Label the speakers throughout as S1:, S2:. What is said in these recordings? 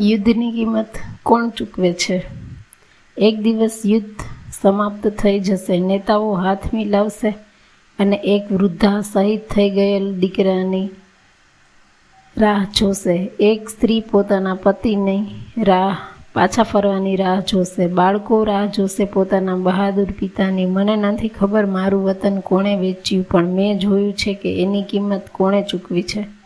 S1: યુદ્ધની કિંમત કોણ ચૂકવે છે? એક દિવસ યુદ્ધ સમાપ્ત થઈ જશે. નેતાઓ હાથ મિલાવશે અને એક વૃદ્ધા શહીદ થઈ ગયેલ દીકરાની રાહ જોશે. એક સ્ત્રી પોતાના પતિની રાહ, પાછા ફરવાની રાહ જોશે. બાળકો રાહ જોશે પોતાના બહાદુર પિતાની. મને નથી ખબર મારું વતન કોણે વેચ્યું, પણ મેં જોયું છે કે એની કિંમત કોણે ચૂકવી છે.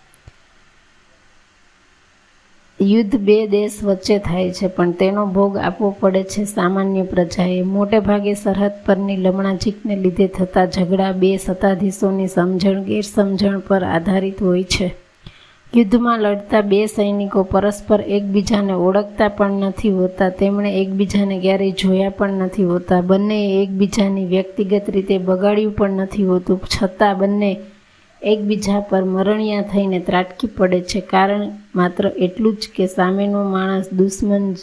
S1: યુદ્ધ બે દેશ વચ્ચે થાય છે, પણ તેનો ભોગ આપવો પડે છે સામાન્ય પ્રજાએ. મોટે ભાગે સરહદ પરની લમણાજીકને લીધે થતા ઝઘડા બે સત્તાધીશોની સમજણ, ગેરસમજણ પર આધારિત હોય છે. યુદ્ધમાં લડતા બે સૈનિકો પરસ્પર એકબીજાને ઓળખતા પણ નથી હોતા, તેમણે એકબીજાને ક્યારેય જોયા પણ નથી હોતા. બંનેએ એકબીજાની વ્યક્તિગત રીતે બગાડ્યું પણ નથી હોતું, છતાં બંને એકબીજા પર મરણિયા થઈને ત્રાટકી પડે છે કારણ માત્ર એટલું જ કે સામેનો માણસ દુશ્મન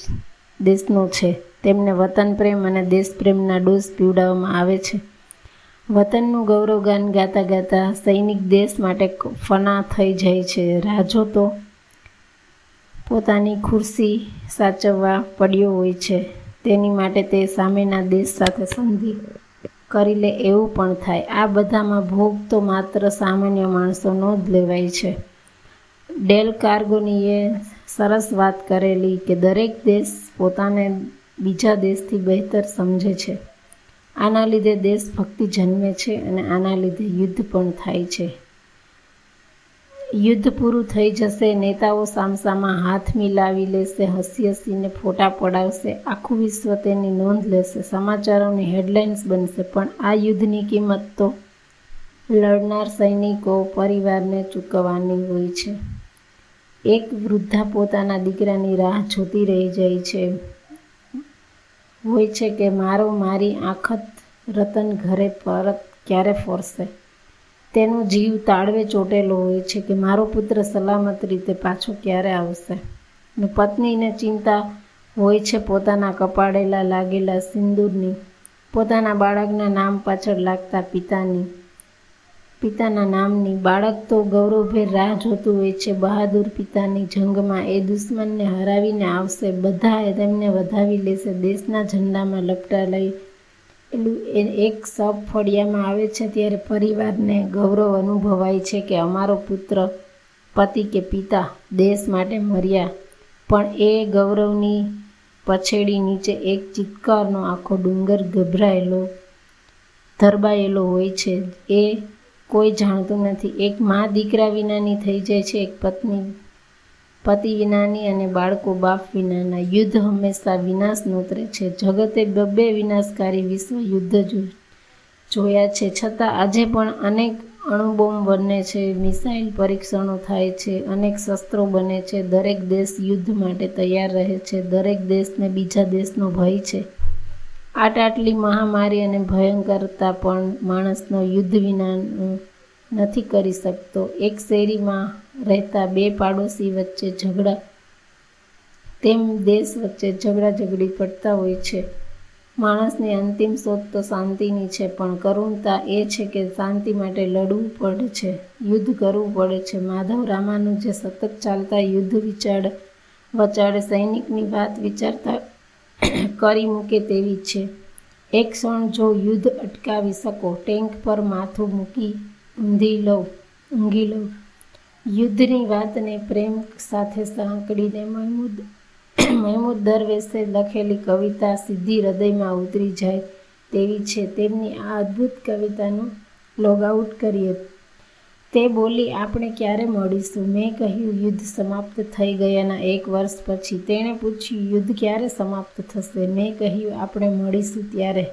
S1: દેશનો છે. તેમને વતન પ્રેમ અને દેશપ્રેમના ડોઝ પીવડાવવામાં આવે છે. વતનનું ગૌરવગાન ગાતા ગાતા સૈનિક દેશ માટે ફના થઈ જાય છે. રાજો તો પોતાની ખુરશી સાચવવા પડ્યો હોય છે. તેની માટે તે સામેના દેશ સાથે સંધિ કરી લે એવું પણ થાય. આ બધામાં ભોગ તો માત્ર સામાન્ય માણસોનો જ લેવાય છે. ડેલ કાર્ગોનીએ સરસ વાત કરેલી કે દરેક દેશ પોતાને બીજા દેશથી બહેતર સમજે છે. આના લીધે દેશભક્તિ જન્મે છે અને આના લીધે યુદ્ધ પણ થાય છે. યુદ્ધ પૂરું થઈ જશે, નેતાઓ સામસામાં હાથ મિલાવી લેશે હસી હસીને ફોટા પડાવશે, આખું વિશ્વ તેની નોંધ લેશે, સમાચારોની હેડલાઇન્સ બનશે. પણ આ યુદ્ધની કિંમત તો લડનાર સૈનિકો, પરિવારને ચૂકવવાની હોય છે. એક વૃદ્ધા પોતાના દીકરાની રાહ જોતી રહી જાય છે. હોય છે કે મારો, મારી આખત રતન ઘરે પરત ક્યારે ફરશે? તેનો જીવ તાળવે ચોટેલો હોય છે કે મારો પુત્ર સલામત રીતે પાછો ક્યારે આવશે? અને પત્નીને ચિંતા હોય છે પોતાના કપાળેલા લાગેલા સિંદૂરની, પોતાના બાળકના નામ પાછળ લાગતા પિતાની. પિતાના નામની બાળક તો ગૌરવભેર રાહ જોતું હોય છે. બહાદુર પિતાની જંગમાં એ દુશ્મનને હરાવીને આવશે. બધા તેમને વધાવી લેશે. દેશના ઝંડામાં લપટા લઈ એક સબ ફળિયામાં આવે છે ત્યારે પરિવારને ગૌરવ અનુભવાય છે કે અમારો પુત્ર, પતિ કે પિતા દેશ માટે મર્યા. પણ એ ગૌરવની પછેડી નીચે એક ચિત્કારનો આખો ડુંગર ગભરાયેલો, ધરબાયેલો હોય છે. એ કોઈ જાણતું નથી. એક મા દીકરા વિનાની થઈ જાય છે. એક પત્ની પતિ વિનાની અને બાળકો બાપ વિનાના યુદ્ધ હંમેશા વિનાશ નોતરે છે. જગતે બબ્બે વિનાશકારી વિશ્વ યુદ્ધ જોયા છે. છતાં આજે પણ અનેક અણુબોમ્બ બને છે, મિસાઇલ પરીક્ષણો થાય છે, અનેક શસ્ત્રો બને છે. દરેક દેશ યુદ્ધ માટે તૈયાર રહે છે. દરેક દેશને બીજા દેશનો ભય છે. આટ આટલી મહામારી અને ભયંકરતા પણ માણસનો યુદ્ધ વિનાનું નથી કરી શકતો. એક શેરીમાં રહેતા બે પાડોશી વચ્ચે ઝઘડા. તેમ દેશ વચ્ચે ઝઘડા ઝઘડી પડતા હોય છે. માણસની અંતિમ શોધ તો શાંતિની છે, પણ કરુણતા એ છે કે શાંતિ માટે લડવું પડે છે, યુદ્ધ કરવું પડે છે. માધવ રામાનું જે સતત ચાલતા યુદ્ધ વિચાર વચાડે સૈનિકની વાત વિચારતા કરી મૂકે તેવી છે. એક ક્ષણ જો યુદ્ધ અટકાવી શકો, ટેન્ક પર માથું મૂકી ઊંધી લઉં ઊંઘી લઉં યુદ્ધની વાતને પ્રેમ સાથે સાંકળીને મહેમૂદ મહેમૂદ દરવેશે લખેલી કવિતા સીધી હૃદયમાં ઉતરી જાય તેવી છે. તેમની આ અદ્ભુત કવિતાનું લોગઆઉટ કરીએ. તે બોલી, આપણે ક્યારે મળીશું? મેં કહ્યું, યુદ્ધ સમાપ્ત થઈ ગયાના એક વર્ષ પછી. તેણે પૂછ્યું, યુદ્ધ ક્યારે સમાપ્ત થશે? મેં કહ્યું, આપણે મળીશું ત્યારે.